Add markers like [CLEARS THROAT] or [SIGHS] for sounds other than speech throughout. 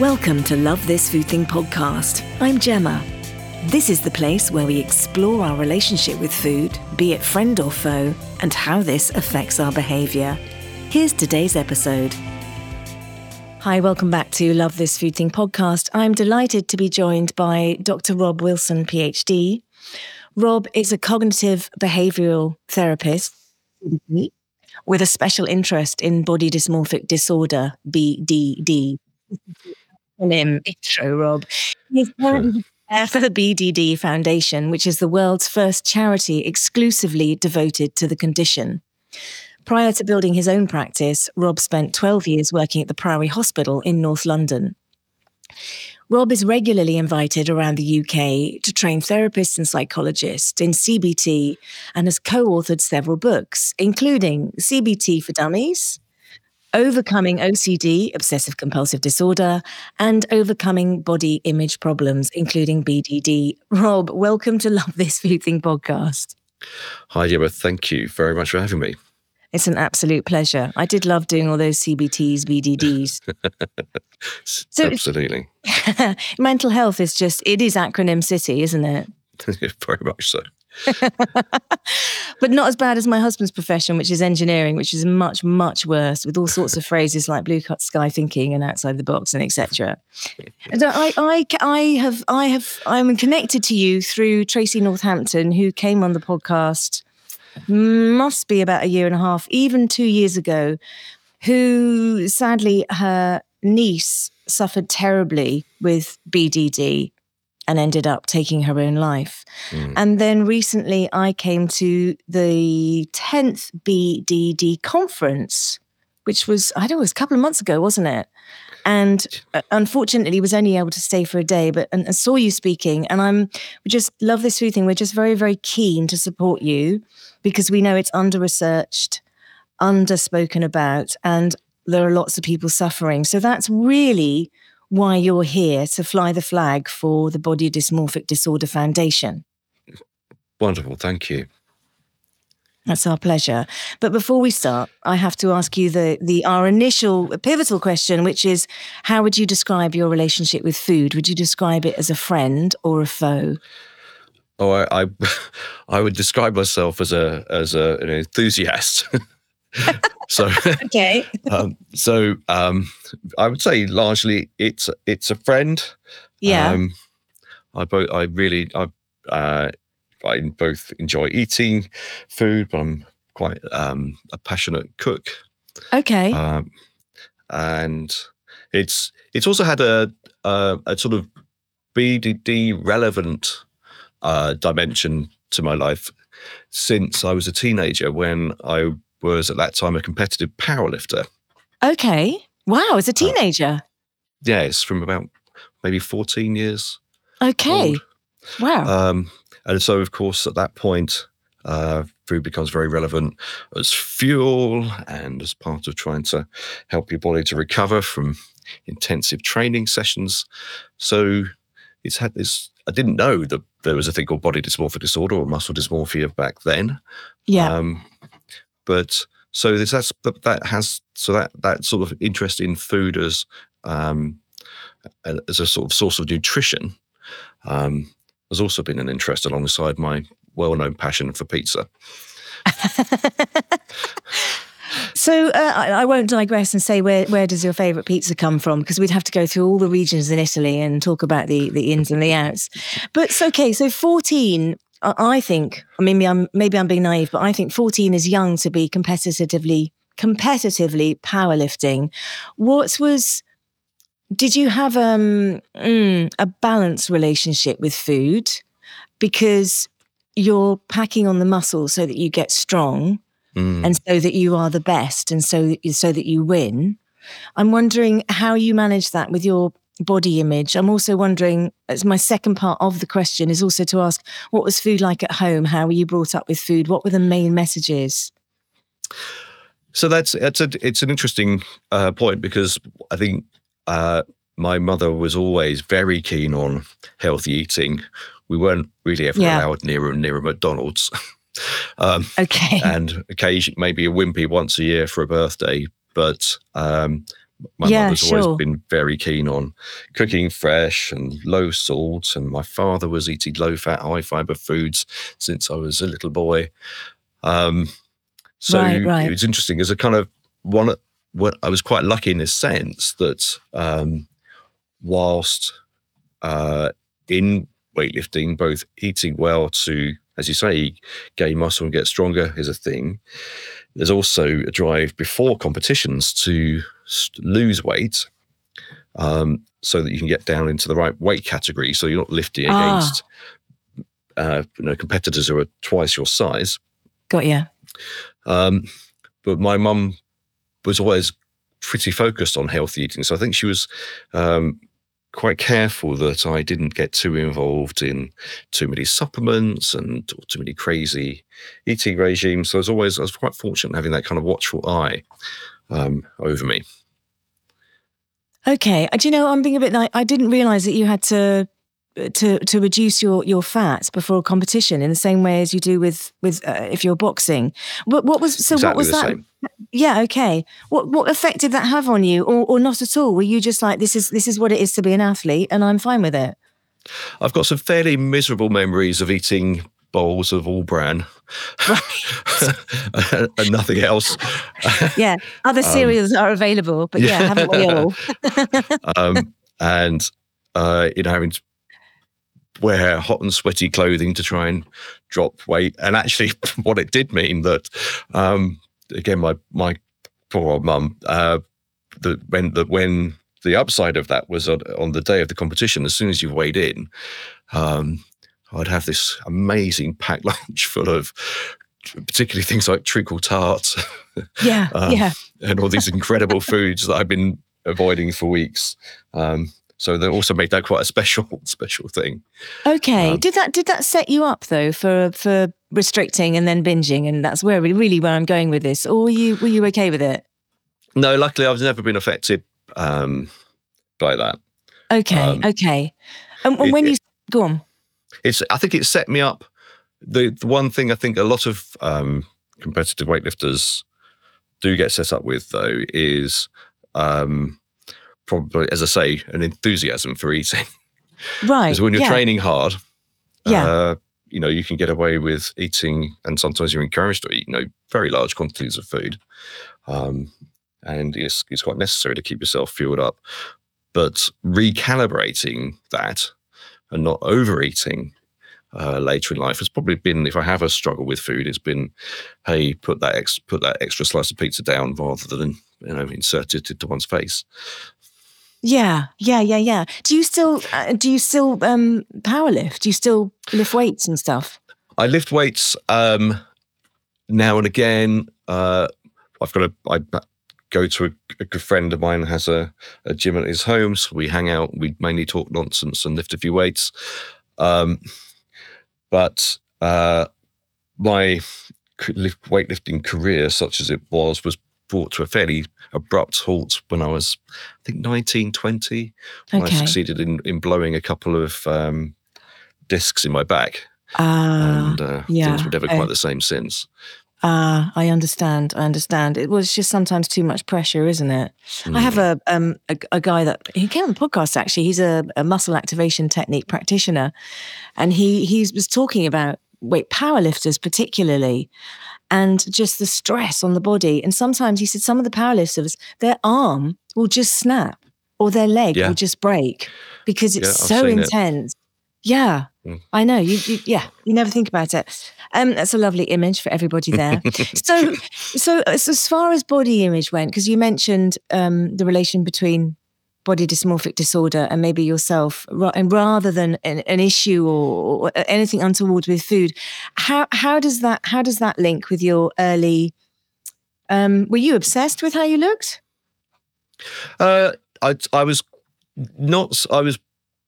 Welcome to Love This Food Thing podcast. I'm Gemma. This is the place where we explore our relationship with food, be it friend or foe, and how this affects our behaviour. Here's today's episode. Hi, welcome back to Love This Food Thing podcast. I'm delighted to be joined by Dr. Rob Willson, PhD. Rob is a cognitive behavioural therapist with a special interest in body dysmorphic disorder, BDD him intro, Rob. He's currently for the BDD Foundation, which is the world's first charity exclusively devoted to the condition. Prior to building his own practice, Rob spent 12 years working at the Priory Hospital in North London. Rob is regularly invited around the UK to train therapists and psychologists in CBT and has co authored several books, including CBT for Dummies, overcoming OCD, obsessive compulsive disorder, and overcoming body image problems, including BDD. Rob, welcome to Love This Food Thing podcast. Hi, Gemma. Thank you very much for having me. It's an absolute pleasure. I did love doing all those CBTs, BDDs. [LAUGHS] so Absolutely. [LAUGHS] mental health is just, it is acronym city, isn't it? [LAUGHS] very much so. [LAUGHS] but not as bad as my husband's profession, which is engineering, which is much, much worse with all sorts of phrases like blue cut sky thinking and outside the box and etc. And I, I, I have, I have, I'm connected to you through Tracy Northampton, who came on the podcast, must be about a year and a half, even two years ago, who sadly her niece suffered terribly with BDD and ended up taking her own life. Mm. And then recently I came to the 10th BDD conference, which was, I don't know, it was a couple of months ago, wasn't it? And uh, unfortunately, was only able to stay for a day, but and, and saw you speaking. And I'm, we just love this food thing. We're just very, very keen to support you because we know it's under researched, under spoken about, and there are lots of people suffering. So that's really why you're here to fly the flag for the Body Dysmorphic Disorder Foundation. Wonderful. Thank you. That's our pleasure. But before we start, I have to ask you the, the our initial pivotal question, which is how would you describe your relationship with food? Would you describe it as a friend or a foe? Oh, I, I, [LAUGHS] I would describe myself as a as a, an enthusiast. [LAUGHS] so [LAUGHS] okay. um, so um, I would say largely it's it's a friend. Yeah. Um, I both I really I uh, I both enjoy eating food, but I'm quite um, a passionate cook. Okay. Um, and it's it's also had a a, a sort of BDD relevant uh, dimension to my life since I was a teenager when I was at that time a competitive powerlifter. Okay. Wow, as a uh, teenager. Uh, yes, from about maybe 14 years. Okay. Old. Wow. Um, and so, of course, at that point, uh, food becomes very relevant as fuel and as part of trying to help your body to recover from intensive training sessions. So it's had this. I didn't know that there was a thing called body dysmorphic disorder or muscle dysmorphia back then. Yeah. Um, but so this that's that has so that that sort of interest in food as um, as a sort of source of nutrition um, has also been an interest alongside my well-known passion for pizza. [LAUGHS] so uh, I, I, won't digress and say where, where does your favourite pizza come from because we'd have to go through all the regions in Italy and talk about the the ins and the outs. But it's okay. So fourteen I think, maybe I'm maybe I'm being naive, but I think 14 is young to be competitively competitively powerlifting. What was did you have um, mm, a balanced relationship with food because you're packing on the muscle so that you get strong mm. and so that you are the best and so so that you win. I'm wondering how you manage that with your body image. I'm also wondering, as my second part of the question is also to ask, what was food like at home? How were you brought up with food? What were the main messages? So that's that's a, it's an interesting uh, point because I think uh, my mother was always very keen on healthy eating. We weren't really ever yeah. allowed near near a McDonald's. [LAUGHS] um, okay. And occasion maybe a wimpy once a year for a birthday, but um, My Yeah, mother's sure. always been very keen on cooking fresh and low salt, and my father was eating low fat, high fiber foods since I was a little boy. Um, so Right, right. it was interesting as a kind of one. What I was quite lucky in this sense that um, whilst uh, in weightlifting, both eating well to, as you say, gain muscle and get stronger is a thing. There's also a drive before competitions to lose weight um, so that you can get down into the right weight category. So you're not lifting Ah. against uh, you know, competitors who are twice your size. Got you. Um, but my mum was always pretty focused on healthy eating. So I think she was um, quite careful that I didn't get too involved in too many supplements and too many crazy eating regimes. So I was always, I was quite fortunate having that kind of watchful eye um, over me. Okay. Uh, Do you know, I'm being a bit like, I didn't realize that you had to. To to reduce your your fats before a competition in the same way as you do with with uh, if you're boxing. What what was so what was that? same. Yeah, okay. What what effect did that have on you, or or not at all? Were you just like this is this is what it is to be an athlete, and I'm fine with it? I've got some fairly miserable memories of eating bowls of all bran [LAUGHS] and nothing else. [LAUGHS] Yeah, other cereals are available, but yeah, yeah. haven't we all? um, and uh, you know having to wear hot and sweaty clothing to try and drop weight. And actually, [LAUGHS] what it did mean that um, again, my my poor old mum, uh, that when that when the upside of that was on, on the day of the competition, as soon as you weighed in, um, I'd have this amazing packed [LAUGHS] lunch full of particularly things like treacle tarts [LAUGHS] Yeah, Um, yeah. and all these incredible foods that I've been avoiding for weeks. Um, so they also made that quite a special, [LAUGHS] special thing. Okay. um, did that did that set you up though for for restricting and then binging, and that's where really where I'm going with this? Or were you were you okay with it? No, luckily I've never been affected um, by that. Okay, Um, okay. And, and it- when it- you go on, It's, I think it set me up. The, the one thing I think a lot of um, competitive weightlifters do get set up with, though, is um, probably, as I say, an enthusiasm for eating. right? Because when you're yeah, training hard, Yeah. uh, you know, you can get away with eating, and sometimes you're encouraged to eat, you know, very large quantities of food. Um, and it's, it's quite necessary to keep yourself fueled up. But recalibrating that and not overeating uh, later in life has probably been, if I have a struggle with food, it's been, hey, put that ex- put that extra slice of pizza down rather than you know insert it into one's face. Yeah, yeah, yeah, yeah. Do you still uh, do you still um power lift? Do you still lift weights and stuff? I lift weights um, now and again. Uh, I've got a. I go to a, a good friend of mine has a, a gym at his home, so we hang out. We mainly talk nonsense and lift a few weights. Um, but uh, my weightlifting career, such as it was, was brought to a fairly abrupt halt when I was, I think, 19, 20. when I succeeded in, in blowing a couple of um, discs in my back Ah, and uh, yeah, things were never oh. quite the same since. ah, I understand. I understand. It was just sometimes too much pressure, isn't it? I have a um a, a guy that he came on the podcast actually. He's a, a muscle activation technique practitioner, and he he was talking about weight powerlifters particularly, and just the stress on the body. And sometimes he said some of the powerlifters, their arm will just snap or their leg Yeah. will just break because it's Yeah, so seen it. intense. Yeah, Mm. I know. You, you yeah, you never think about it. Um, that's a lovely image for everybody there. [LAUGHS] so, so as, as far as body image went, because you mentioned um, the relation between body dysmorphic disorder and maybe yourself, and rather than an, an issue or, or anything untoward with food, how how does that how does that link with your early? Um, were you obsessed with how you looked? Uh, I, I was not, I was,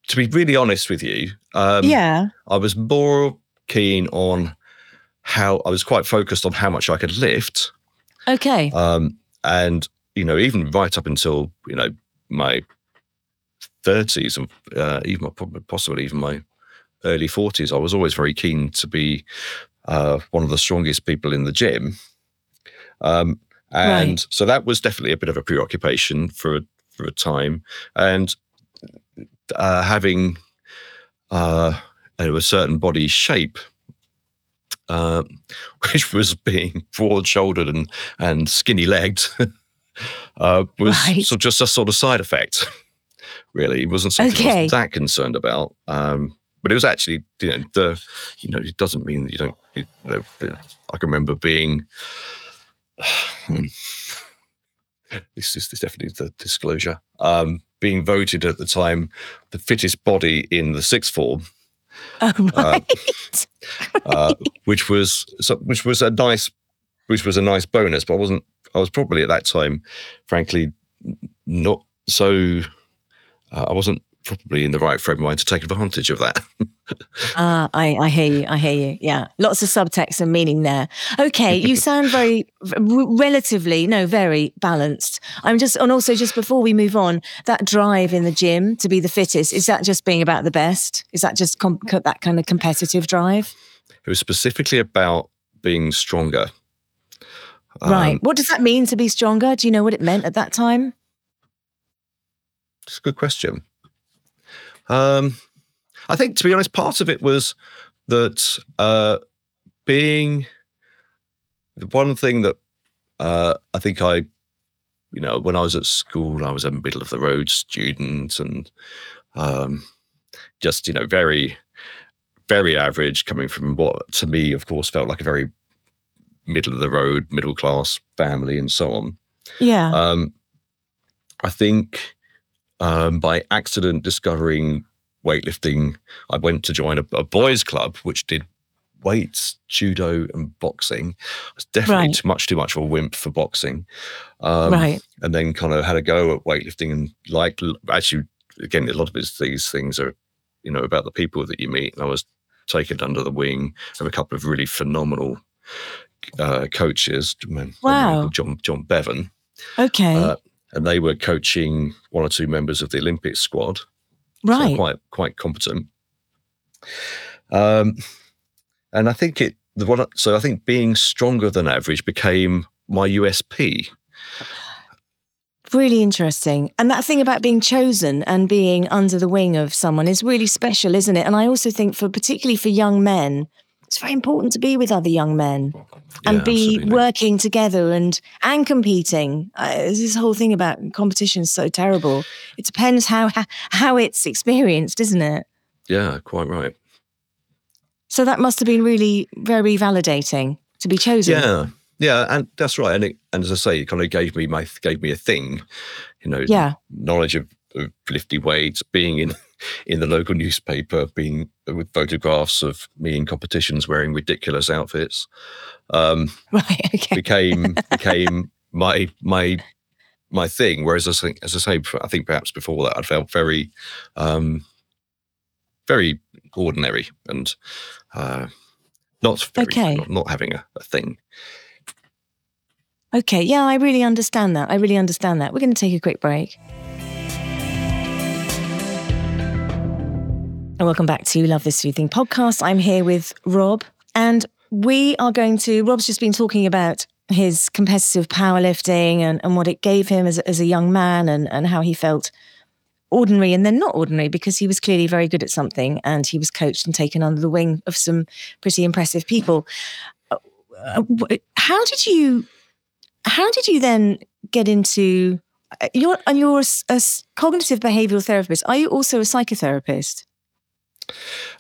to be really honest with you, um, yeah. I was more keen on how, I was quite focused on how much I could lift. Okay. Um, and, you know, even right up until, you know, my 30s and uh, even possibly even my early 40s, I was always very keen to be uh, one of the strongest people in the gym. Um, and Right. so that was definitely a bit of a preoccupation for for a time, and uh, having uh, a certain body shape. Uh, [LAUGHS] which was being broad-shouldered and and skinny-legged, [LAUGHS] uh, was Right. sort of just a sort of side effect. Really, it wasn't something I was that concerned about. Um, but it was actually, you know, the, you know, it doesn't mean that you don't. You know, I can remember being. [SIGHS] this is this is definitely the disclosure. Um, being voted at the time the fittest body in the sixth form, Oh, [LAUGHS] right. uh, which was so, which was a nice which was a nice bonus. But I wasn't. I was probably at that time, frankly, not so. Uh, I wasn't probably in the right frame of mind to take advantage of that. [LAUGHS] Ah, I, I hear you. I hear you. Yeah. Lots of subtext and meaning there. Okay. You [LAUGHS] sound very, r- relatively, no, very balanced. I'm just, and also just before we move on, that drive in the gym to be the fittest, is that just being about the best? Is that just com- that kind of competitive drive? It was specifically about being stronger. Um, right. What does that mean to be stronger? Do you know what it meant at that time? It's a good question. Um, I think, to be honest, part of it was that uh, being the one thing that uh, I think I, you know, when I was at school, I was a middle of the road student and um, just, you know, very, very average coming from what to me, of course, felt like a very middle of the road, middle class family and so on. Yeah. Um, I think um, by accident discovering weightlifting, I went to join a, a boys' club which did weights, judo, and boxing. I was definitely Right. too much too much of a wimp for boxing. Um, right. And then kind of had a go at weightlifting and like actually again a lot of these things are you know about the people that you meet. And I was taken under the wing of a couple of really phenomenal uh, coaches. Wow. John John Bevan Okay. uh, and they were coaching one or two members of the Olympic squad. so right. quite quite competent. Um, and I think it the one. So I think being stronger than average became my USP. Really interesting. And that thing about being chosen and being under the wing of someone is really special, isn't it? And I also think for particularly for young men, it's very important to be with other young men and Yeah, be absolutely. working together and and competing. Uh, this whole thing about competition is so terrible. It depends how how it's experienced, isn't it? Yeah, quite right. So that must have been really very validating to be chosen. Yeah, yeah, and that's right. And it, and as I say, it kind of gave me my gave me a thing, you know, Yeah. knowledge of, of lifting weights, being in in the local newspaper, being with photographs of me in competitions wearing ridiculous outfits. Um, [LAUGHS] Right. Okay. became [LAUGHS] became my my my thing. Whereas I think, as I say, I think perhaps before that I felt very, um, very ordinary and uh, not very, Okay. not, not having a, a thing. Okay, yeah, I really understand that. I really understand that. We're going to take a quick break. And welcome back to Love This Food Thing podcast. I'm here with Rob, and we are going to. Rob's just been talking about his competitive powerlifting and, and what it gave him as, a- as a young man and, and how he felt ordinary and then not ordinary because he was clearly very good at something and he was coached and taken under the wing of some pretty impressive people. Uh, How did you how did you then get into uh, and you're a cognitive behavioral therapist are you also a psychotherapist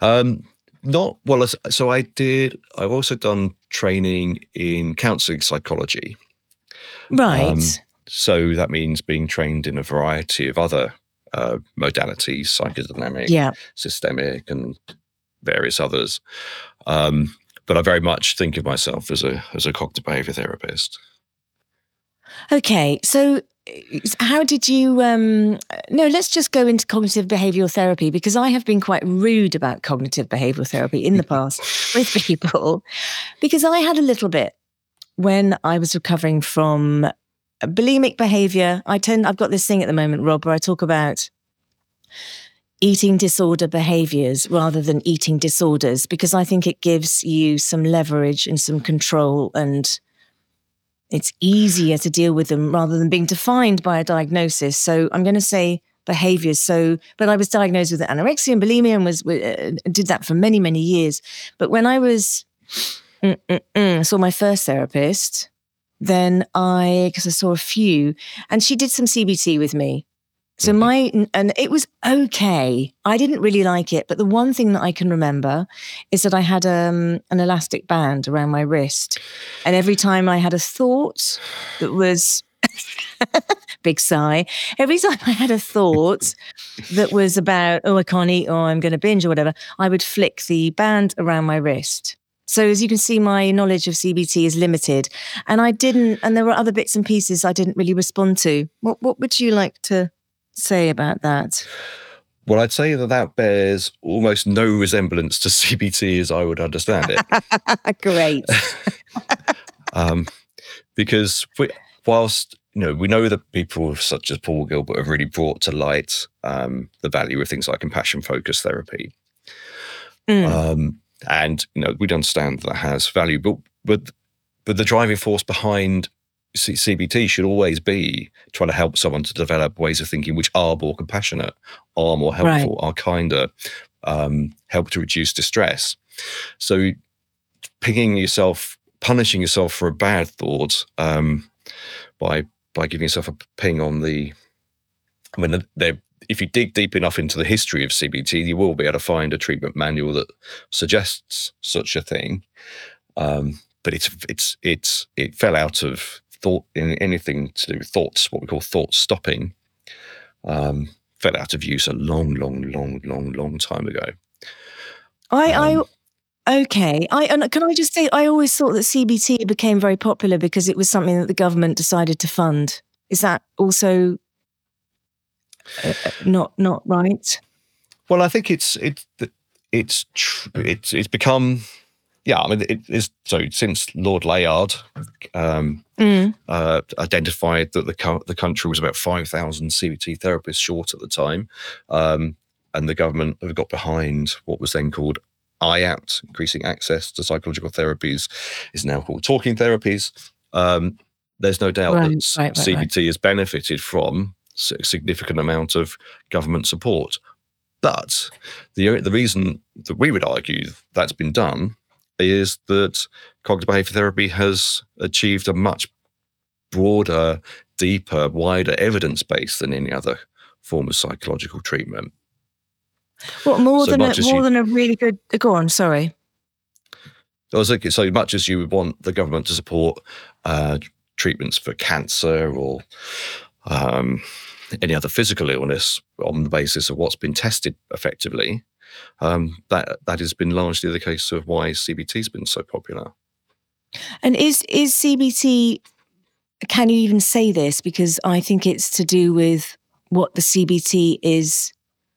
Um, not well. So I did. I've also done training in counselling psychology. right Um, So that means being trained in a variety of other uh, modalities, psychodynamic, yeah systemic, and various others. Um, but I very much think of myself as a as a cognitive behavior therapist. okay so how did you um no let's just go into cognitive behavioral therapy because i have been quite rude about cognitive behavioral therapy in the [LAUGHS] past with people because i had a little bit when i was recovering from bulimic behavior. I tend i've got this thing at the moment rob where i talk about eating disorder behaviors rather than eating disorders because i think it gives you some leverage and some control and it's easier to deal with them rather than being defined by a diagnosis. So I'm going to say behaviors. So, but I was diagnosed with anorexia and bulimia and was uh, did that for many many years. But when I was saw my first therapist, then I because I saw a few, and she did some CBT with me. So mm-hmm. my and it was okay. I didn't really like it, but the one thing that I can remember is that I had um, an elastic band around my wrist, and every time I had a thought that was [LAUGHS] big sigh. Every time I had a thought that was about, oh, I can't eat, or I'm going to binge, or whatever, I would flick the band around my wrist. So as you can see, my knowledge of CBT is limited, and I didn't. And there were other bits and pieces I didn't really respond to. What What would you like to say about that? Well, I'd say that that bears almost no resemblance to [LAUGHS] CBT as I would understand it. [LAUGHS] Great. [LAUGHS] um, because we, whilst you know we know that people such as Paul Gilbert have really brought to light um, the value of things like compassion focused therapy, mm. um, and you know we understand that has value, but but but the driving force behind CBT should always be trying to help someone to develop ways of thinking which are more compassionate, are more helpful, right. are kinder, um, help to reduce distress. So, picking yourself, punishing yourself for a bad thought um, by by giving yourself a ping on the. I mean, if you dig deep enough into the history of CBT, you will be able to find a treatment manual that suggests such a thing. Um, but it's it's it's it fell out of thought in anything to do with thoughts, what we call thought stopping, um, fell out of use a long, long, long, long, long time ago. I, um, I, okay. I and can I just say, I always thought that CBT became very popular because it was something that the government decided to fund. Is that also uh, uh not not right? Well, I think it's it's it's it's it's become yeah, I mean, it is so since Lord Layard um, mm. uh, identified that the co- the country was about five thousand CBT therapists short at the time, um, and the government have got behind what was then called IAPT, increasing access to psychological therapies, is now called talking therapies. Um, there's no doubt right, that right, right, CBT has benefited from a significant amount of government support. But the the reason that we would argue that's been done is that cognitive behavior therapy has achieved a much broader, deeper, wider evidence base than any other form of psychological treatment. What more so than a, more you, than a really good? Go on, sorry. I was thinking, so much as you would want the government to support uh, treatments for cancer or um, any other physical illness on the basis of what's been tested effectively, um, that that has been largely the case of why CBT has been so popular. And is is CBT? Can you even say this? Because I think it's to do with what the CBT is.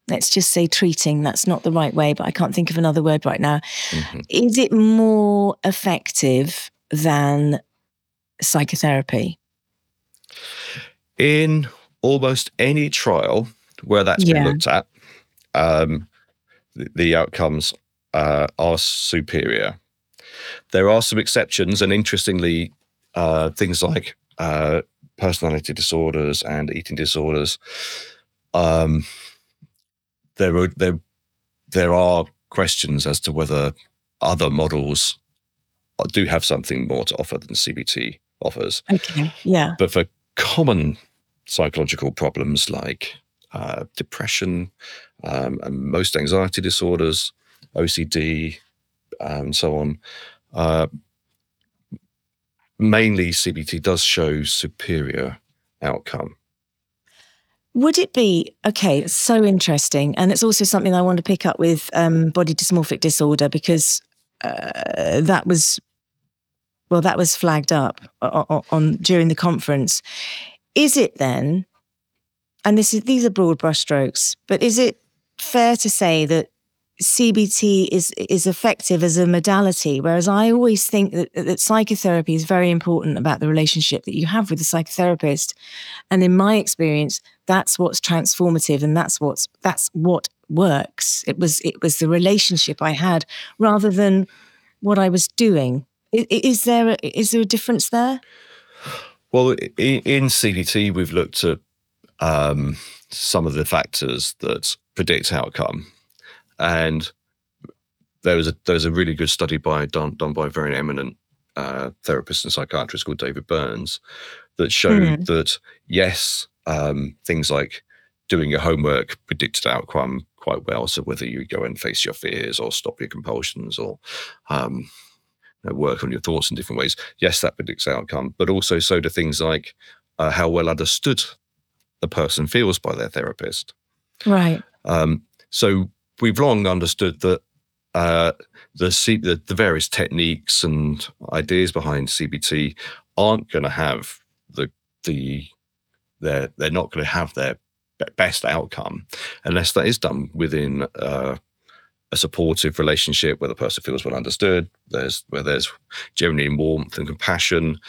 Let's just say treating. That's not the right way, but I can't think of another word right now. Mm-hmm. Is it more effective than psychotherapy? In almost any trial where that's yeah. been looked at, um, the outcomes uh, are superior. There are some exceptions, and interestingly, uh, things like uh, personality disorders and eating disorders. Um, there are there there are questions as to whether other models do have something more to offer than CBT offers. Okay, yeah. But for common psychological problems like uh, depression, um, and most anxiety disorders, OCD, and um, so on. Uh, mainly, CBT does show superior outcome. Would it be okay? It's so interesting, and it's also something I want to pick up with um, body dysmorphic disorder because uh, that was well, that was flagged up on, on during the conference. Is it then? And this is these are broad brushstrokes, but is it fair to say that CBT is is effective as a modality, whereas I always think that, that psychotherapy is very important about the relationship that you have with the psychotherapist. And in my experience, that's what's transformative, and that's what's that's what works. It was it was the relationship I had rather than what I was doing. Is, is there a, is there a difference there? Well, in, in CBT, we've looked at um, some of the factors that predict outcome, and there was a there was a really good study by done done by a very eminent uh, therapist and psychiatrist called David Burns that showed mm. that yes, um, things like doing your homework predicted outcome quite well. So whether you go and face your fears or stop your compulsions or um, you know, work on your thoughts in different ways, yes, that predicts outcome. But also so do things like uh, how well understood the person feels by their therapist. Right. Um, so we've long understood that uh, the, C- the, the various techniques and ideas behind CBT aren't going to have the the they're they're not going to have their best outcome unless that is done within uh, a supportive relationship where the person feels well understood. There's where there's genuine warmth and compassion.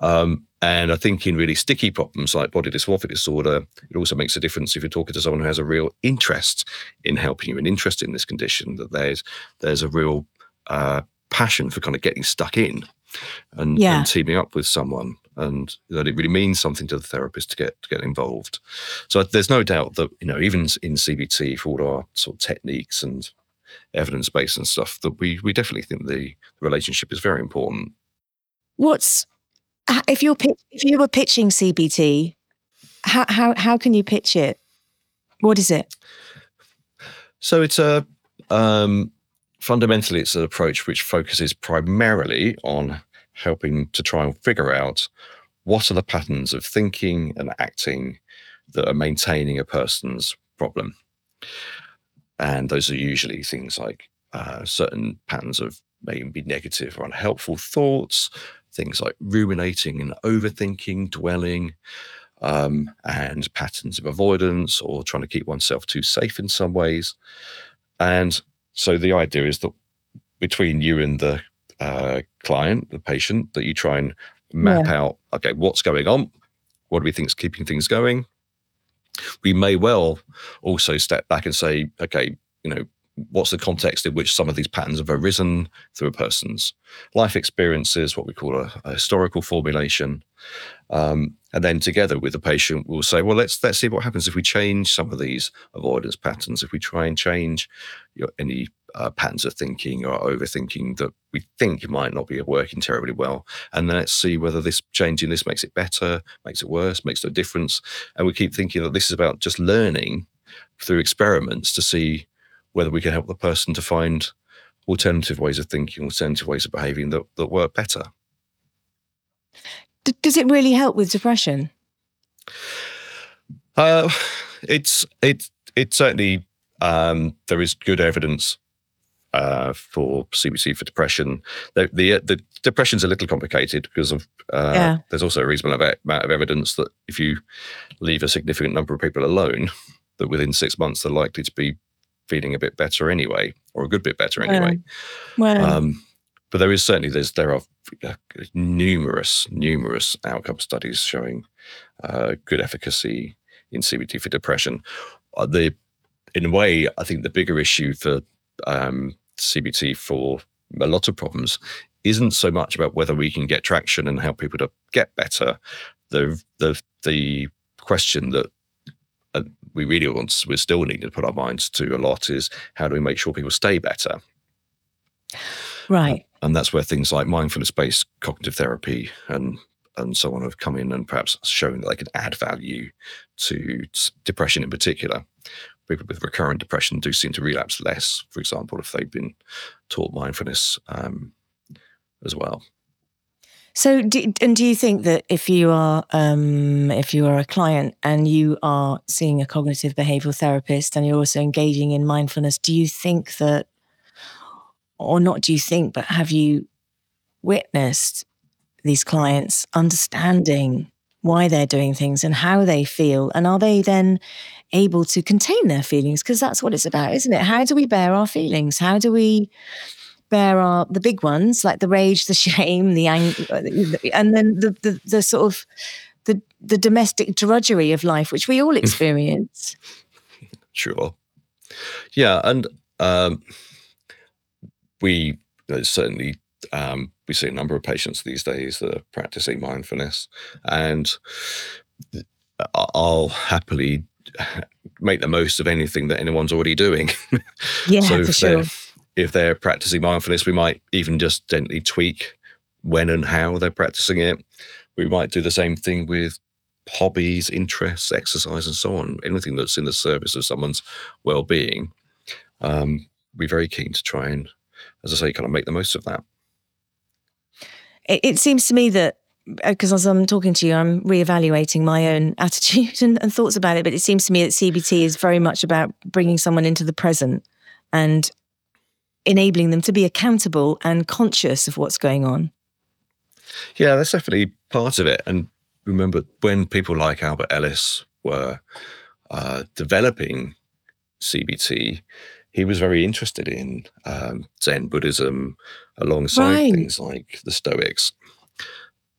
Um, and I think in really sticky problems like body dysmorphic disorder, it also makes a difference if you're talking to someone who has a real interest in helping you, an interest in this condition, that there's there's a real uh, passion for kind of getting stuck in and, yeah. and, teaming up with someone, and that it really means something to the therapist to get to get involved. So there's no doubt that you know even in CBT for all our sort of techniques and evidence base and stuff that we we definitely think the relationship is very important. What's if you're if you were pitching CBT, how how how can you pitch it? What is it? So it's a um, fundamentally it's an approach which focuses primarily on helping to try and figure out what are the patterns of thinking and acting that are maintaining a person's problem. And those are usually things like uh, certain patterns of maybe negative or unhelpful thoughts, things like ruminating and overthinking, dwelling, um, and patterns of avoidance or trying to keep oneself too safe in some ways. And so the idea is that between you and the uh, client, the patient, that you try and map yeah. out, okay, what's going on? What do we think is keeping things going? We may well also step back and say, okay, you know, what's the context in which some of these patterns have arisen through a person's life experiences, what we call a, a historical formulation. Um, and then together with the patient, we'll say, well, let's let's see what happens if we change some of these avoidance patterns, if we try and change you know, any uh, patterns of thinking or overthinking that we think might not be working terribly well. And then let's see whether this changing this makes it better, makes it worse, makes no difference. And we keep thinking that this is about just learning through experiments to see whether we can help the person to find alternative ways of thinking, alternative ways of behaving that, that work better. D- does it really help with depression? Uh, it's it it certainly um, there is good evidence uh, for CBT for depression. The, the, the depression's a little complicated because of uh, yeah. there's also a reasonable amount of evidence that if you leave a significant number of people alone, that within six months they're likely to be feeling a bit better anyway, or a good bit better anyway. Well, um, but there is certainly there's there are uh, numerous numerous outcome studies showing uh, good efficacy in CBT for depression. Uh, the in a way, I think the bigger issue for um, CBT for a lot of problems isn't so much about whether we can get traction and help people to get better. The the the question that we really want, we still need to put our minds to a lot is how do we make sure people stay better? Right. Uh, and that's where things like mindfulness based cognitive therapy and and so on have come in and perhaps shown that they can add value to depression in particular. People with recurrent depression do seem to relapse less, for example, if they've been taught mindfulness um, as well. So, do, and do you think that if you are um, if you are a client and you are seeing a cognitive behavioral therapist and you're also engaging in mindfulness, do you think that, or not? Do you think, but have you witnessed these clients understanding why they're doing things and how they feel, and are they then able to contain their feelings? Because that's what it's about, isn't it? How do we bear our feelings? How do we there are the big ones like the rage, the [LAUGHS] shame, the anger, and then the, the, the sort of the the domestic drudgery of life, which we all experience. [LAUGHS] sure, yeah, and um, we uh, certainly um, we see a number of patients these days that are practicing mindfulness, and I'll happily [LAUGHS] make the most of anything that anyone's already doing. Yeah, so for sure. If they're practicing mindfulness, we might even just gently tweak when and how they're practicing it. We might do the same thing with hobbies, interests, exercise, and so on. Anything that's in the service of someone's well-being. Um, we're very keen to try and, as I say, kind of make the most of that. It, it seems to me that because uh, as I'm talking to you, I'm reevaluating my own [LAUGHS] attitude and, and, thoughts about it. But it seems to me that CBT is very much about bringing someone into the present and enabling them to be accountable and conscious of what's going on. Yeah, that's definitely part of it. And remember, when people like Albert Ellis were uh, developing CBT, he was very interested in um, Zen Buddhism alongside right. things like the Stoics.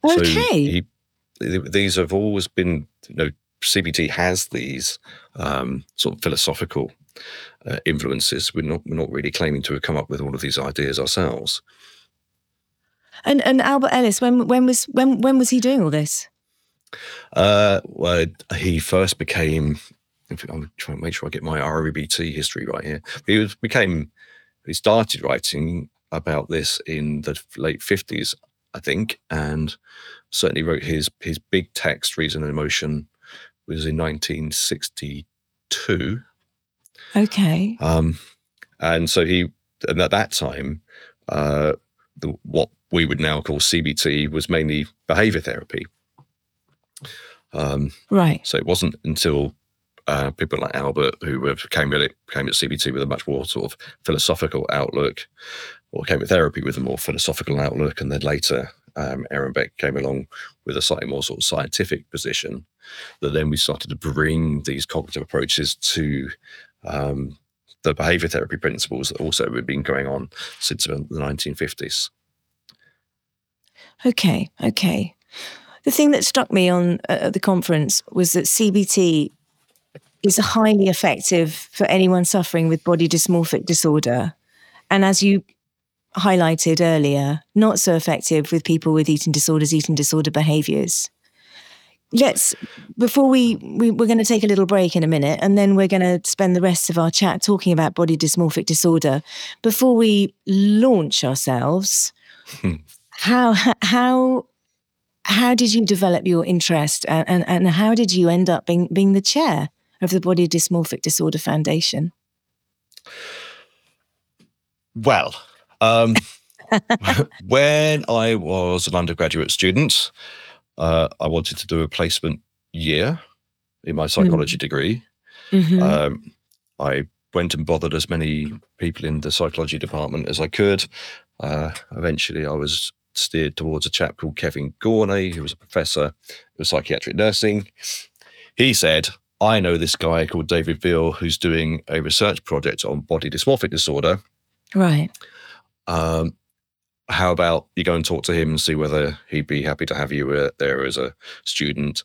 Okay. So he, these have always been, you know, CBT has these um, sort of philosophical uh, influences. We're not we're not really claiming to have come up with all of these ideas ourselves. And and Albert Ellis, when when was when when was he doing all this? Uh, well, he first became. I'm trying to make sure I get my REBT history right here. He was became. He started writing about this in the late fifties, I think, and certainly wrote his his big text, Reason and Emotion, was in 1962. Okay. Um, and so he, and at that time, uh, the, what we would now call CBT was mainly behavior therapy. Um, right. So it wasn't until uh, people like Albert, who were, came, really, came at CBT with a much more sort of philosophical outlook, or came at therapy with a more philosophical outlook, and then later um, Aaron Beck came along with a slightly more sort of scientific position, that then we started to bring these cognitive approaches to um, the behavior therapy principles that also have been going on since the 1950s. Okay, okay. The thing that struck me on uh, the conference was that CBT is highly effective for anyone suffering with body dysmorphic disorder. And as you highlighted earlier, not so effective with people with eating disorders, eating disorder behaviors. Let's, before we, we we're going to take a little break in a minute, and then we're going to spend the rest of our chat talking about body dysmorphic disorder. Before we launch ourselves, [LAUGHS] how, how how did you develop your interest and, and, and how did you end up being, being the chair of the Body Dysmorphic Disorder Foundation? Well, um, [LAUGHS] [LAUGHS] when I was an undergraduate student, uh, I wanted to do a placement year in my psychology mm. degree. Mm-hmm. Um, I went and bothered as many people in the psychology department as I could. Uh, eventually, I was steered towards a chap called Kevin Gournay, who was a professor of psychiatric nursing. He said, I know this guy called David Veale who's doing a research project on body dysmorphic disorder. Right. Um, how about you go and talk to him and see whether he'd be happy to have you uh, there as a student,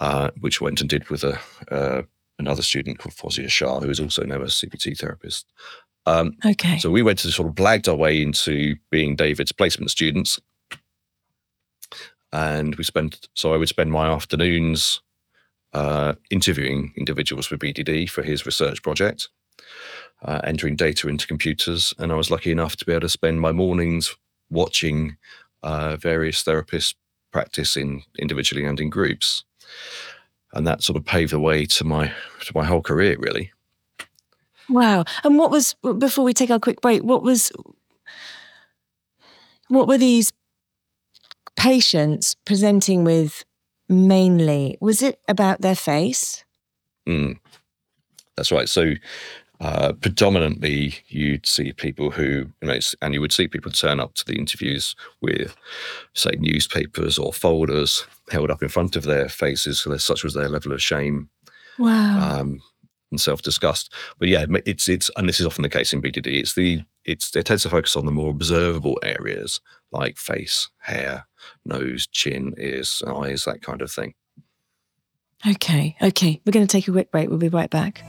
uh, which went and did with a uh, another student called Fozia Shah, who is also now a CBT therapist. Um, okay. So we went to sort of blagged our way into being David's placement students. And we spent, so I would spend my afternoons uh, interviewing individuals with BDD for his research project, uh, entering data into computers. And I was lucky enough to be able to spend my mornings watching uh, various therapists practice in individually and in groups. And that sort of paved the way to my to my whole career, really. Wow. And what was before we take our quick break? What was what were these patients presenting with mainly? Was it about their face? Mm, that's right. So uh, predominantly you'd see people who, you know, and you would see people turn up to the interviews with, say, newspapers or folders held up in front of their faces. So such was their level of shame. Wow. Um, and self-disgust. But yeah, it's it's and this is often the case in BDD. It's the it's it tends to focus on the more observable areas like face, hair, nose, chin, ears, eyes, that kind of thing. Okay, okay. We're going to take a quick break. We'll be right back.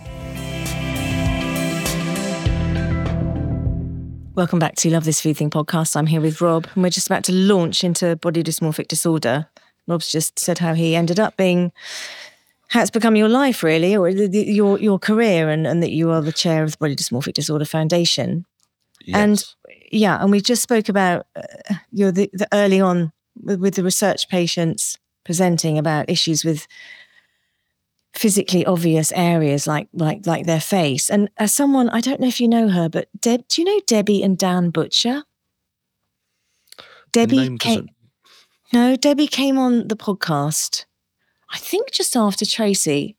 Welcome back to Love This Food Thing podcast. I'm here with Rob, and we're just about to launch into body dysmorphic disorder. Rob's just said how he ended up being, how it's become your life, really, or the, the, your your career, and, and that you are the chair of the Body Dysmorphic Disorder Foundation. Yes. And yeah, and we just spoke about uh, you know the, the early on with, with the research patients presenting about issues with physically obvious areas like like like their face. And as someone, I don't know if you know her, but Deb, do you know Debbie and Dan Butcher? Debbie came. No, Debbie came on the podcast. I think just after Tracy.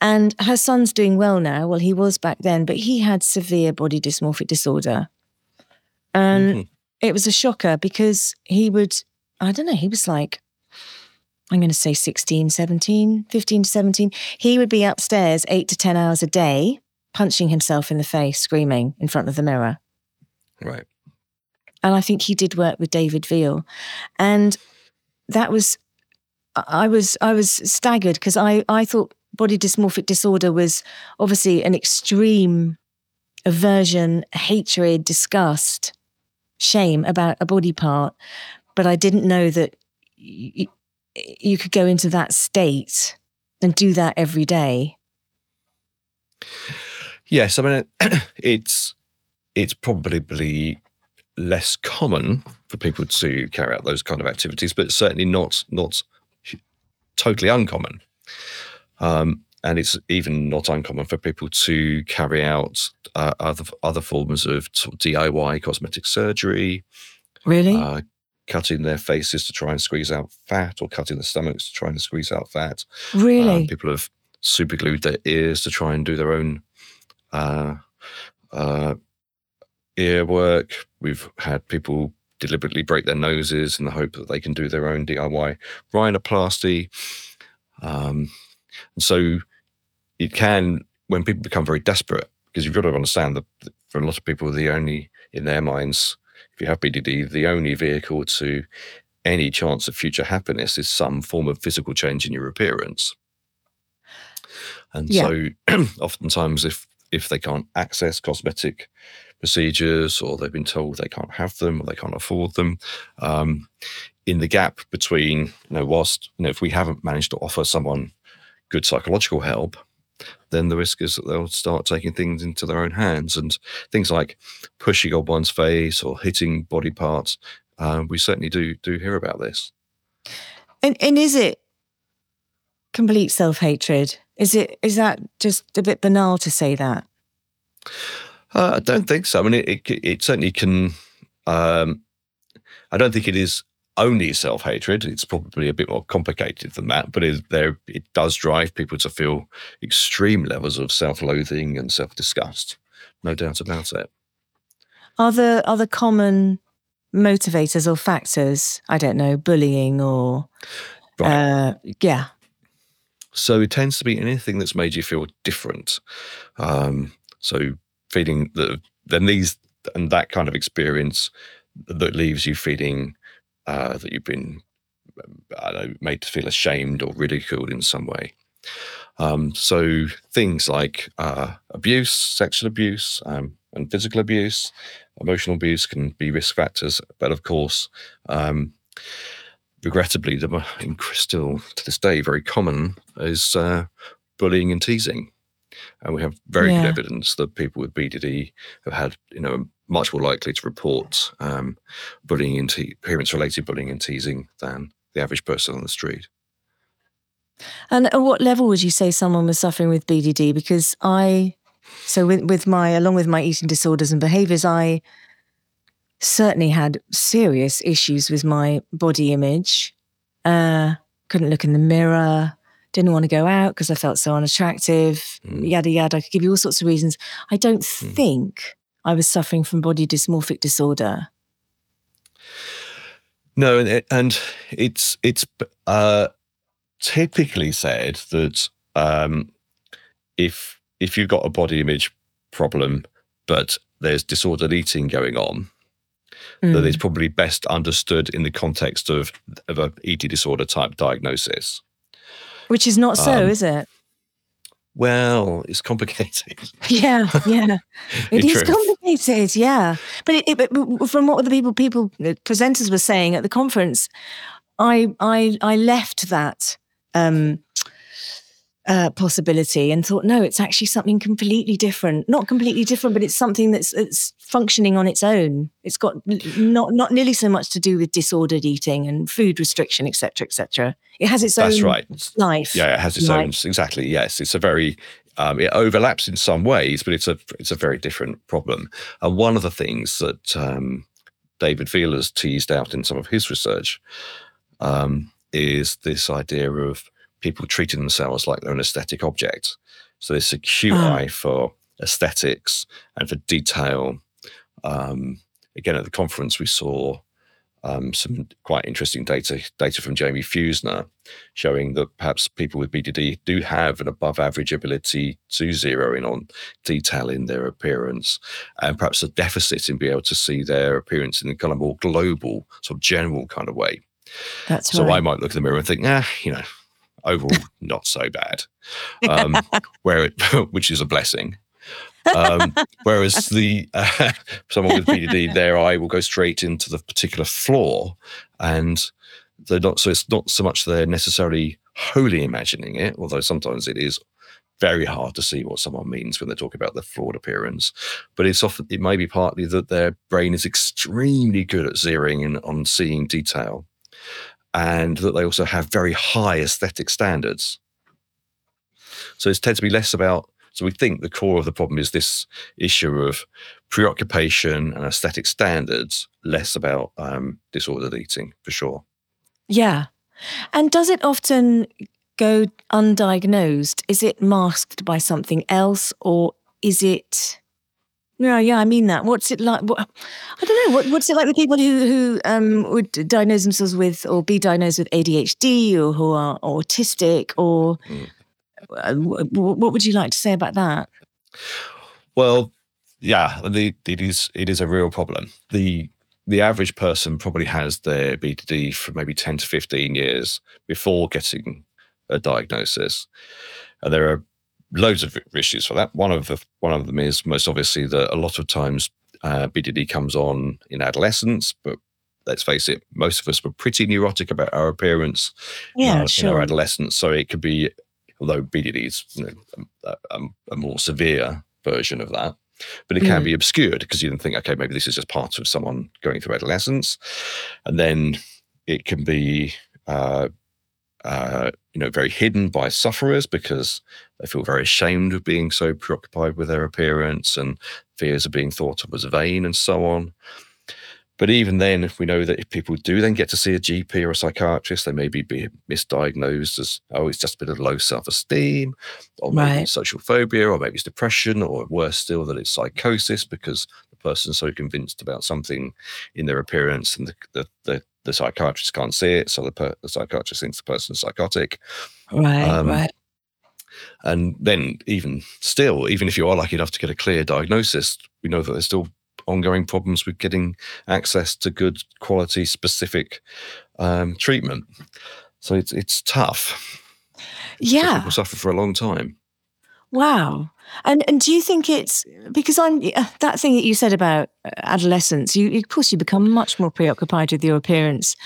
And her son's doing well now. Well, he was back then, but he had severe body dysmorphic disorder. And Mhm. it was a shocker because he would, I don't know, he was like, I'm going to say 16, 17, 15 to 17. He would be upstairs eight to 10 hours a day, punching himself in the face, screaming in front of the mirror. Right. And I think he did work with David Veale. And that was, I was, I was staggered because I, I thought body dysmorphic disorder was obviously an extreme aversion, hatred, disgust, shame about a body part. But I didn't know that you, could go into that state and do that every day. Yes, I mean [CLEARS THROAT] it's it's probably less common for people to carry out those kind of activities, but certainly not not totally uncommon. Um, and it's even not uncommon for people to carry out uh, other other forms of sort of DIY cosmetic surgery, Really? uh, cutting their faces to try and squeeze out fat, or cutting their stomachs to try and squeeze out fat. really? Um, people have superglued their ears to try and do their own uh, uh, ear work. We've had people deliberately break their noses in the hope that they can do their own DIY rhinoplasty. Um, and so it can, when people become very desperate, because you've got to understand that for a lot of people, the only, in their minds, if you have BDD, the only vehicle to any chance of future happiness is some form of physical change in your appearance. And Yeah. so [CLEARS THROAT] oftentimes if if they can't access cosmetic procedures or they've been told they can't have them or they can't afford them, um, in the gap between, you know, whilst, you know, if we haven't managed to offer someone good psychological help, then the risk is that they'll start taking things into their own hands and things like pushing on one's face or hitting body parts. Uh, we certainly do do hear about this. And and is it complete self hatred? Is it is that just a bit banal to say that? Uh, I don't think so. I mean, it it, it certainly can. Um, I don't think it is only self hatred. It's probably a bit more complicated than that. But it, there, it does drive people to feel extreme levels of self loathing and self disgust. No doubt about it. Are there are there common motivators or factors? I don't know, bullying or Right. uh, yeah, So it tends to be anything that's made you feel different. Um, so feeling that then these and that kind of experience that leaves you feeling uh, that you've been I don't know, made to feel ashamed or ridiculed in some way. Um, so things like uh, abuse, sexual abuse, um, and physical abuse, emotional abuse can be risk factors. But of course, um, regrettably, the [LAUGHS] still to this day very common is uh, bullying and teasing. And we have very Yeah. good evidence that people with BDD have had, you know, much more likely to report um, bullying and te- appearance-related bullying and teasing than the average person on the street. And at what level would you say someone was suffering with BDD? Because I, so with, with my, along with my eating disorders and behaviors, I certainly had serious issues with my body image. Uh, couldn't look in the mirror, didn't want to go out because I felt so unattractive, Mm. yada, yada. I could give you all sorts of reasons. I don't Mm. think I was suffering from body dysmorphic disorder. No, and, and it's it's uh, typically said that um, if if you've got a body image problem, but there's disordered eating going on, that Mm. it's probably best understood in the context of of a eating disorder type diagnosis. Which is not so, Um, is it? Well, it's complicated. [LAUGHS] Yeah, yeah, [LAUGHS] it is truth. complicated. Yeah, but, it, it, but from what the people, people, presenters were saying at the conference, I, I, I left that um, uh, possibility and thought, no, it's actually something completely different. Not completely different, but it's something that's it's functioning on its own. It's got not not nearly so much to do with disordered eating and food restriction, etc., etc. It has its That's own right. life. Yeah, it has its Right. own exactly. Yes, it's a very um, it overlaps in some ways, but it's a it's a very different problem. And one of the things that um, David has teased out in some of his research um, is this idea of people treating themselves like they're an aesthetic object. So this acute Ah. eye for aesthetics and for detail. Um, again, at the conference, we saw um, some quite interesting data data from Jamie Feusner showing that perhaps people with BDD do have an above average ability to zero in on detail in their appearance and perhaps a deficit in being able to see their appearance in a kind of more global, sort of general kind of way. That's So right. I might look in the mirror and think, ah, you know, overall not so bad, um, [LAUGHS] where it, [LAUGHS] which is a blessing. Um, whereas the uh, [LAUGHS] someone with BDD, their eye will go straight into the particular flaw, and they're not. So it's not so much they're necessarily wholly imagining it, although sometimes it is very hard to see what someone means when they talk about their flawed appearance. But it's often it may be partly that their brain is extremely good at zeroing in on seeing detail, and that they also have very high aesthetic standards. So it tends to be less about. So we think the core of the problem is this issue of preoccupation and aesthetic standards, less about um, disordered eating for sure. Yeah. And does it often go undiagnosed? Is it masked by something else or is it yeah, yeah, I mean that. What's it like? What, I don't know. What, what's it like with people who who um, would diagnose themselves with or be diagnosed with ADHD or who are autistic or Mm. uh, wh- what would you like to say about that? Well, yeah, the, it is it is a real problem. The the average person probably has their BDD for maybe 10 to 15 years before getting a diagnosis. And there are loads of issues for that. One of the, one of them is most obviously that a lot of times uh, BDD comes on in adolescence, but let's face it, most of us were pretty neurotic about our appearance in Yeah, our, in our adolescence. So it could be, although BDD is you know, a, a, a more severe version of that, but it can Mm. be obscured because you then think, okay, maybe this is just part of someone going through adolescence, and then it can be. Uh, uh, you know, very hidden by sufferers because they feel very ashamed of being so preoccupied with their appearance and fears of being thought of as vain and so on. But even then, if we know that if people do then get to see a GP or a psychiatrist, they may be, misdiagnosed as, oh, it's just a bit of low self esteem, or maybe Right. it's social phobia, or maybe it's depression, or worse still, that it's psychosis because the person's so convinced about something in their appearance and the, the, the, the psychiatrist can't see it. So the, per, the psychiatrist thinks the person's psychotic. Right, Um, right. And then, even still, even if you are lucky enough to get a clear diagnosis, we know that there's still ongoing problems with getting access to good quality specific um, treatment. So it's it's tough. So Yeah. people suffer for a long time. Wow. And and do you think it's because I'm uh, that thing that you said about uh, adolescence? You of course you become much more preoccupied with your appearance.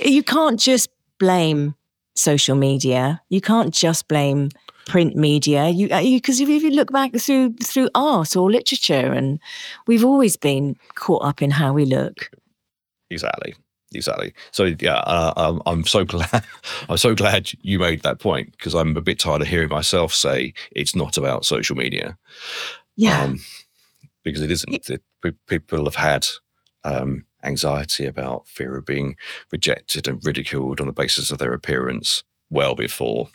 You can't just blame social media. You can't just blame print media. You because if you look back through through art or literature, and we've always been caught up in how we look. Exactly. Exactly. So yeah, uh, I'm, I'm so [LAUGHS] glad. I'm so glad you made that point because I'm a bit tired of hearing myself say it's not about social media. Yeah. um, because it isn't. It, pe- people have had um, anxiety about fear of being rejected and ridiculed on the basis of their appearance well before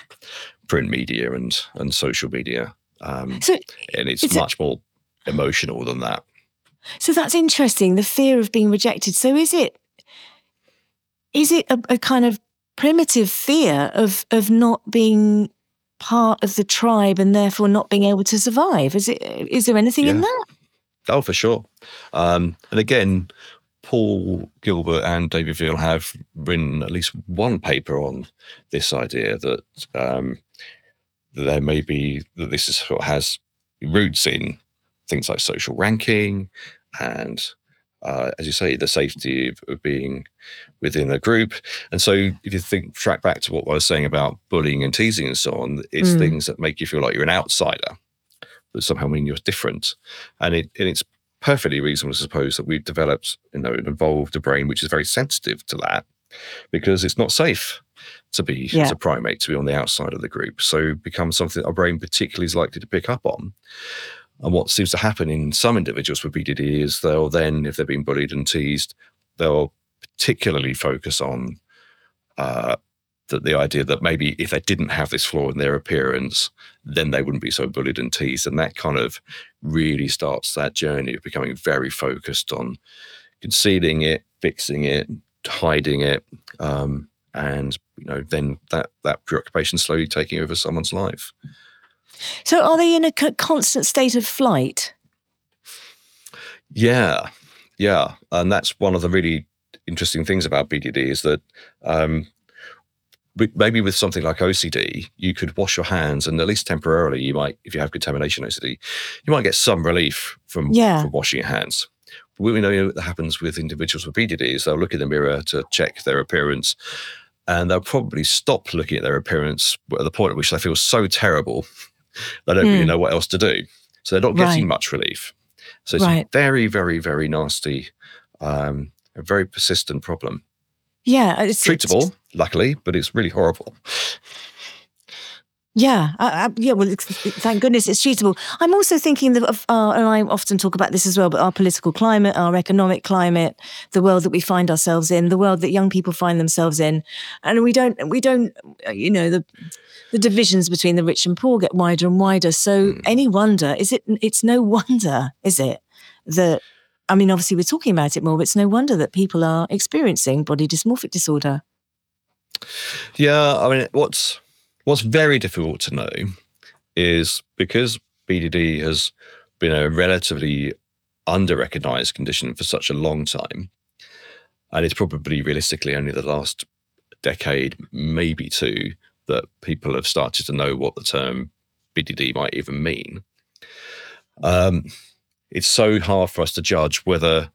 print media and and social media, um, so and it's Is it- much more emotional than that. So that's interesting. The fear of being rejected. So is it is it a, a kind of primitive fear of of not being part of the tribe and therefore not being able to survive? Is it is there anything in that? Oh, for sure. Um, and again, Paul Gilbert and David Veale have written at least one paper on this idea that um, there may be that this is what has roots in things like social ranking and uh, as you say, the safety of, being within a group. And so, if you think track back to what I was saying about bullying and teasing and so on, it's mm. things that make you feel like you're an outsider, that somehow mean you're different. And, it, and it's perfectly reasonable to suppose that we've developed, you know, and evolved a brain which is very sensitive to that because it's not safe to be yeah. as a primate to be on the outside of the group. So becomes something our brain particularly is likely to pick up on. And what seems to happen in some individuals with BDD is they'll then, if they're being bullied and teased, they'll particularly focus on uh, the, the idea that maybe if they didn't have this flaw in their appearance, then they wouldn't be so bullied and teased. And that kind of really starts that journey of becoming very focused on concealing it, fixing it, hiding it. Um, and you know, then that that preoccupation slowly taking over someone's life. So, are they in a constant state of flight? Yeah, yeah, and that's one of the really interesting things about BDD is that um, maybe with something like OCD, you could wash your hands, and at least temporarily, you might, if you have contamination OCD, you might get some relief from, yeah. from washing your hands. What we know that happens with individuals with BDD is they'll look in the mirror to check their appearance, and they'll probably stop looking at their appearance at the point at which they feel so terrible they don't mm. really hmm. know what else to do. So they're not getting right. much relief. So it's right. a very, very, very nasty, um, a very persistent problem. Yeah, it's treatable, it's, luckily, but it's really horrible. Yeah, uh, yeah. Well, thank goodness it's treatable. I'm also thinking that, of, uh, and I often talk about this as well, but our political climate, our economic climate, the world that we find ourselves in, the world that young people find themselves in, and we don't, we don't, uh, you know, the the divisions between the rich and poor get wider and wider. So, mm. any wonder is it? It's no wonder, is it, that I mean, obviously we're talking about it more, but it's no wonder that people are experiencing body dysmorphic disorder. Yeah, I mean, what's What's very difficult to know is because BDD has been a relatively under recognized condition for such a long time, and it's probably realistically only the last decade, maybe two, that people have started to know what the term BDD might even mean. Um, it's so hard for us to judge whether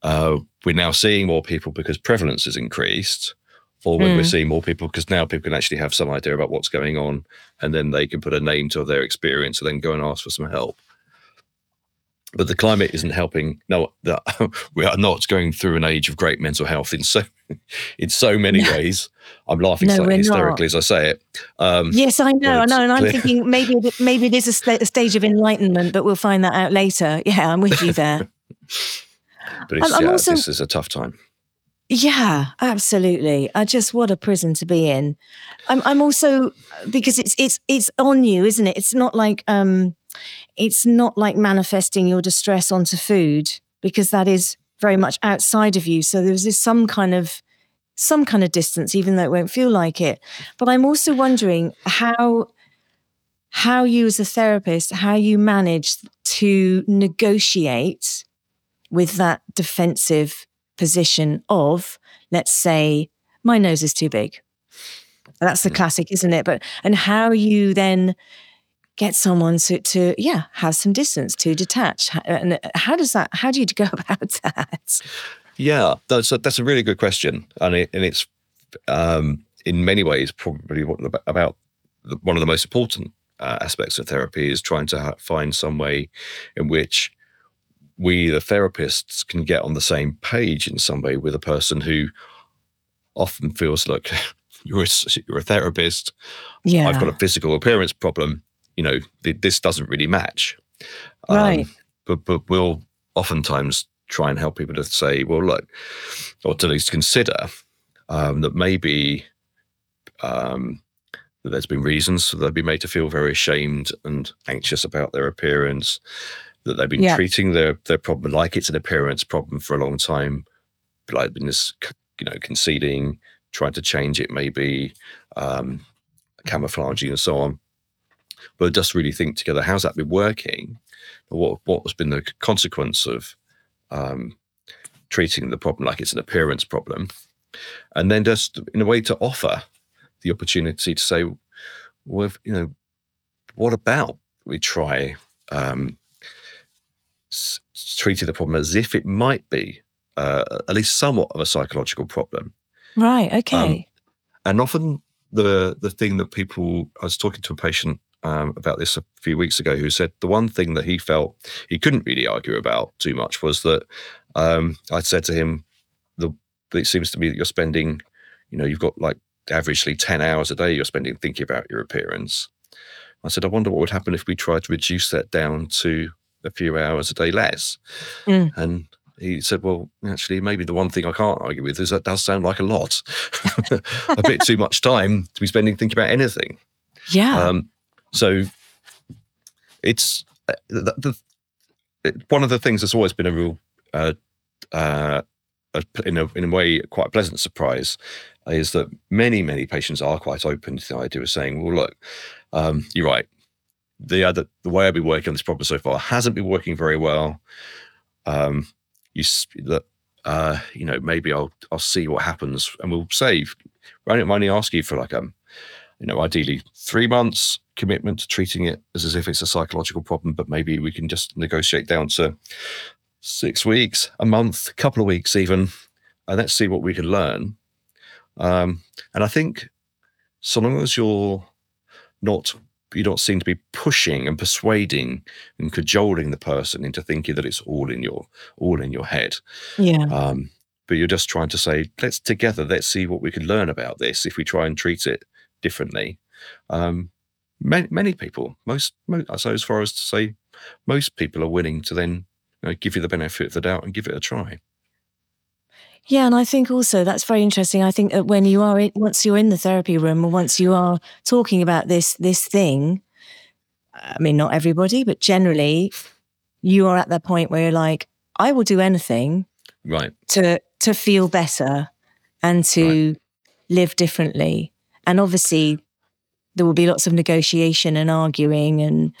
uh, we're now seeing more people because prevalence has increased or when mm. we're hmm. seeing more people because now people can actually have some idea about what's going on and then they can put a name to their experience and then go and ask for some help but the climate isn't helping no [LAUGHS] we are not going through an age of great mental health in so [LAUGHS] in so many no. ways i'm laughing no, slightly hysterically not. as i say it um, yes i know i know and i'm clear. thinking [LAUGHS] maybe maybe it is a, st- a, stage of enlightenment but we'll find that out later yeah i'm with you there but it's, yeah, also, this is a tough time yeah, absolutely. I just what a prison to be in. I'm I'm also because it's it's it's on you, isn't it? It's not like um it's not like manifesting your distress onto food because that is very much outside of you. So there's this some kind of some kind of distance, even though it won't feel like it. But I'm also wondering how how you as a therapist, how you manage to negotiate with that defensive position of, let's say, my nose is too big. That's the mm. classic, isn't it? But and how you then get someone to, to yeah have some distance to detach and how does that how do you [LAUGHS] go about that yeah that's a, that's a really good question and it, and it's um, in many ways probably what about one of the most important uh, aspects of therapy is trying to ha- find some way in which we, the therapists, can get on the same page in some way with a person who often feels like [LAUGHS] you're a, you're a therapist. Yeah. I've got a physical appearance problem. You know, th- this doesn't really match. Um, right. But, but we'll oftentimes try and help people to say, well, look, or to at least consider um, that maybe um, that there's been reasons that they've been made to feel very ashamed and anxious about their appearance that they've been yeah. treating their their problem like it's an appearance problem for a long time, like been this you know conceding, trying to change it maybe, um, camouflaging and so on. But just really think together, how's that been working? What what has been the consequence of um, treating the problem like it's an appearance problem, and then just in a way to offer the opportunity to say, well, if, you know, what about we try um, s- treating the problem as if it might be uh, at least somewhat of a psychological problem? Right. Okay. And often the the thing that people, I was talking to a patient um, about this a few weeks ago who said the one thing that he felt he couldn't really argue about too much was that um, I'd said to him, the, it seems to me that you're spending, you know, you've got like averagely 10 hours a day you're spending thinking about your appearance. I said, I wonder what would happen if we tried to reduce that down to a few hours a day less. Mm. And he said, Well, actually, maybe the one thing I can't argue with is that does sound like a lot, [LAUGHS] a bit too much time to be spending thinking about anything. yeah. Um, so it's uh, the, the, it, one of the things that's always been a real, uh, uh, in, a, in a way, quite a pleasant surprise is that many, many patients are quite open to the idea of saying, well, look, um, you're right. The other, the way I've been working on this problem so far hasn't been working very well. Um, you, that, uh, you know, maybe I'll, I'll see what happens and we'll save. I don't only ask you for like, um, you know, ideally three months commitment to treating it as, as if it's a psychological problem, but maybe we can just negotiate down to six weeks, a month, a couple of weeks even, and let's see what we can learn. Um, and I think so long as you're not you don't seem to be pushing and persuading and cajoling the person into thinking that it's all in your all in your head. yeah. Um, but you're just trying to say, let's together, let's see what we can learn about this if we try and treat it differently. Um, many, many people, most, most, so as far as to say, most people are willing to then you know, give you the benefit of the doubt and give it a try. Yeah, and I think also that's very interesting. I think that when you are in, once you're in the therapy room or once you are talking about this this thing, I mean, not everybody, but generally, you are at that point where you're like, I will do anything Right. to to feel better and to live differently. And obviously, there will be lots of negotiation and arguing and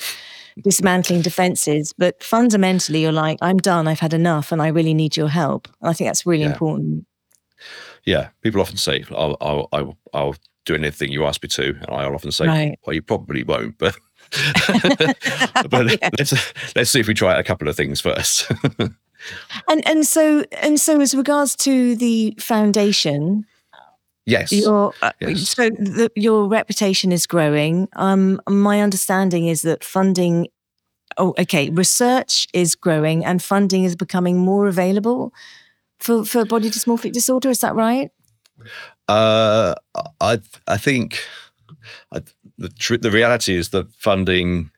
dismantling defenses. But fundamentally, you're like, I'm done. I've had enough, and I really need your help. And I think that's really Yeah. important. Yeah. People often say, I'll, I'll, I'll, I'll do anything you ask me to. And I'll often say, Right. well, you probably won't, but. [LAUGHS] [LAUGHS] but Yeah. let's let's see if we try a couple of things first. [LAUGHS] And and so and so as regards to the foundation, yes. your uh, Yes. so the, your reputation is growing. Um, my understanding is that funding. Oh, okay. Research is growing and funding is becoming more available for for body dysmorphic disorder. Is that right? Uh, I I think I, the tr- the reality is that funding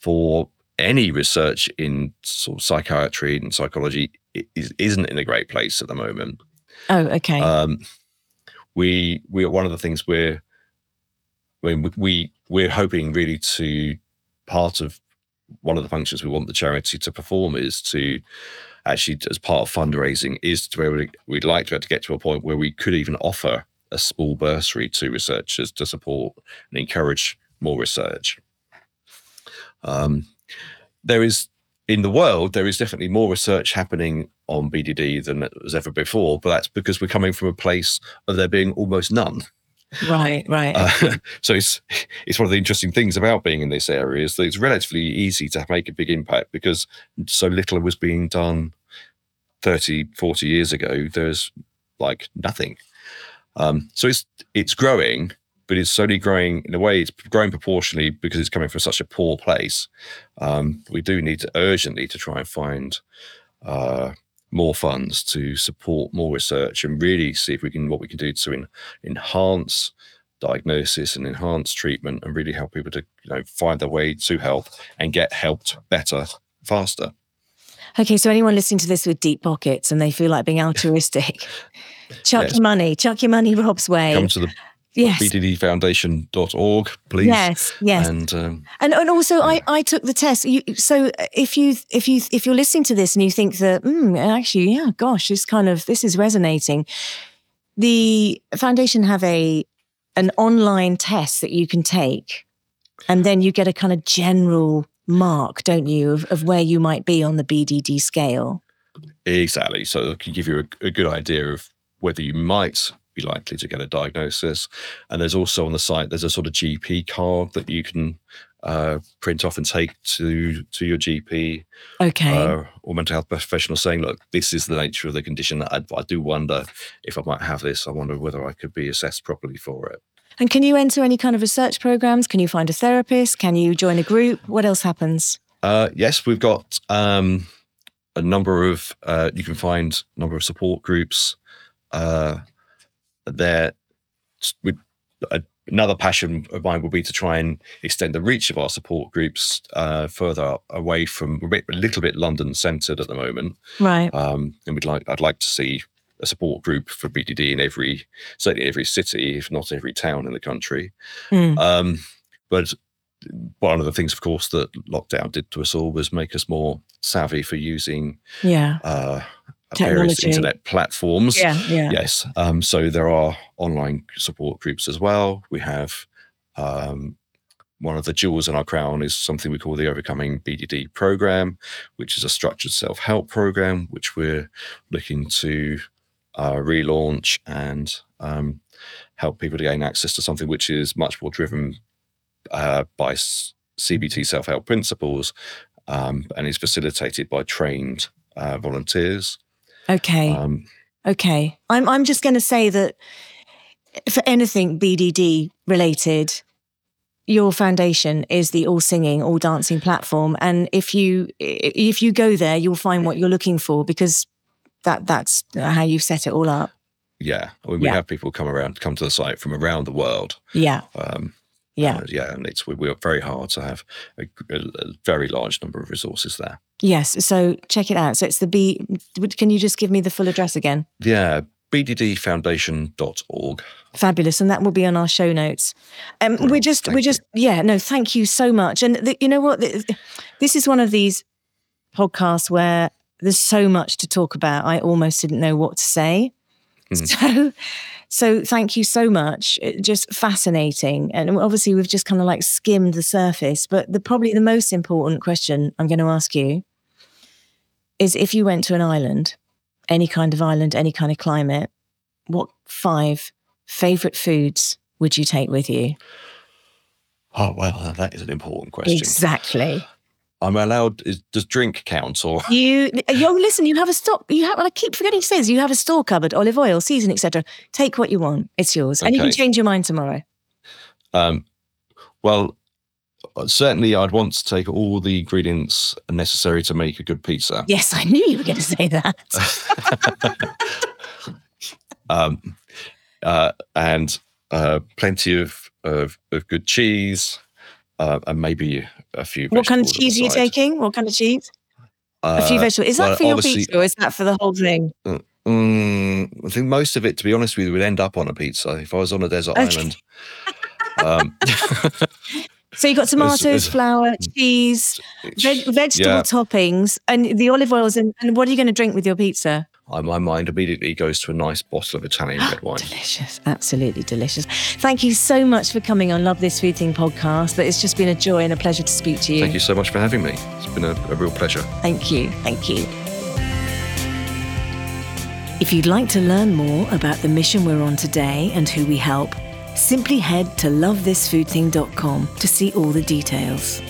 for any research in sort of psychiatry and psychology is, isn't in a great place at the moment. Oh, okay. Um, we we are one of the things we're mean, we we're hoping really to part of one of the functions we want the charity to perform is to actually as part of fundraising is to where we- we'd like to, be able to get to a point where we could even offer a small bursary to researchers to support and encourage more research. Um, there is in the world there is definitely more research happening on BDD than there was ever before, but that's because we're coming from a place of there being almost none. right, right. Uh, [LAUGHS] so it's it's one of the interesting things about being in this area is that it's relatively easy to make a big impact because so little was being done 30, 40 years ago. There's like nothing. Um, so it's it's growing, but it's only growing in a way. It's growing proportionally because it's coming from such a poor place. Um, we do need to urgently to try and find uh, more funds to support more research and really see if we can what we can do to en- enhance diagnosis and enhance treatment and really help people to you know find their way to health and get helped better faster. okay, so anyone listening to this with deep pockets and they feel like being [LAUGHS] altruistic, chuck Yes. your money, chuck your money Rob's way. Come to the yes. bddfoundation.org, please. Yes, yes. And um, And and also, I, I took the test. You, so if you if you if you're listening to this and you think that mm, actually, yeah, gosh, this kind of this is resonating. The foundation have a an online test that you can take, and then you get a kind of general mark, don't you, of, of where you might be on the BDD scale. Exactly. So it can give you a, a good idea of whether you might be likely to get a diagnosis. And there's also on the site, there's a sort of GP card that you can uh, print off and take to to your GP Okay. uh, or mental health professional, saying, "Look, this is the nature of the condition. I, I do wonder if I might have this. I wonder whether I could be assessed properly for it." and can you enter any kind of research programs? Can you find a therapist? Can you join a group? What else happens? Uh, yes, we've got um, a number of. Uh, you can find a number of support groups. Uh, there, we, uh, another passion of mine would be to try and extend the reach of our support groups uh, further away from. A bit- a little bit London centred at the moment, Right. um, and we'd like. I'd like to see a support group for BDD in every, certainly every city, if not every town in the country. Mm. Um, but one of the things, of course, that lockdown did to us all was make us more savvy for using Yeah. uh, various internet platforms. Yeah. Yeah. Yes. Um, so there are online support groups as well. We have um, one of the jewels in our crown is something we call the Overcoming BDD program, which is a structured self help program, which we're looking to uh, relaunch and um, help people to gain access to something which is much more driven uh, by CBT self help principles um, and is facilitated by trained uh, volunteers. Okay. Um, Okay. I'm I'm just going to say that for anything BDD related, your foundation is the all singing, all dancing platform, and if you if you go there, you'll find what you're looking for because that that's how you've set it all up. Yeah, I mean, we Yeah. have people come around, come to the site from around the world. Yeah. Um, Yeah. uh, yeah, and it's we're very hard to have a, a, a very large number of resources there. Yes. So check it out. So it's the B. Can you just give me the full address again? Yeah, bddfoundation.org. Fabulous, and that will be on our show notes. Um, we're just, we're you. just, yeah, no, thank you so much. And th- you know what? Th- This is one of these podcasts where there's so much to talk about. I almost didn't know what to say. Mm-hmm. [LAUGHS] So, so thank you so much. It- just fascinating, and obviously we've just kind of like skimmed the surface. But the probably the most important question I'm going to ask you is: if you went to an island, any kind of island, any kind of climate, what five favorite foods would you take with you? Oh well, that is an important question. Exactly. I'm allowed. Is, does drink count or? You, yo, listen. You have a stock. You have. I keep forgetting to say this. You have a store cupboard, olive oil, season, etc. Take what you want. It's yours, and you can change your mind tomorrow. Um, well, certainly, I'd want to take all the ingredients necessary to make a good pizza. Yes, I knew you were going to say that. [LAUGHS] um, uh, and uh, plenty of, of of good cheese, uh, and maybe a few. what kind of cheese are you taking? What kind of cheese? a few Uh, vegetables. Is that well, for your pizza or is that for the whole thing? Mm, I think most of it, to be honest with you, would end up on a pizza if I was on a desert Okay. island. [LAUGHS] Um, So you got [LAUGHS] tomatoes, it's- flour, cheese, veg- vegetable yeah, toppings, and the olive oils. And, and what are you going to drink with your pizza? My mind immediately goes to a nice bottle of Italian red [GASPS] wine. Delicious, absolutely delicious. Thank you so much for coming on Love This Food Thing podcast. That It's just been a joy and a pleasure to speak to you. Thank you so much for having me. It's been a, a real pleasure. Thank you. Thank you. If you'd like to learn more about the mission we're on today and who we help, simply head to lovethisfoodthing.com to see all the details.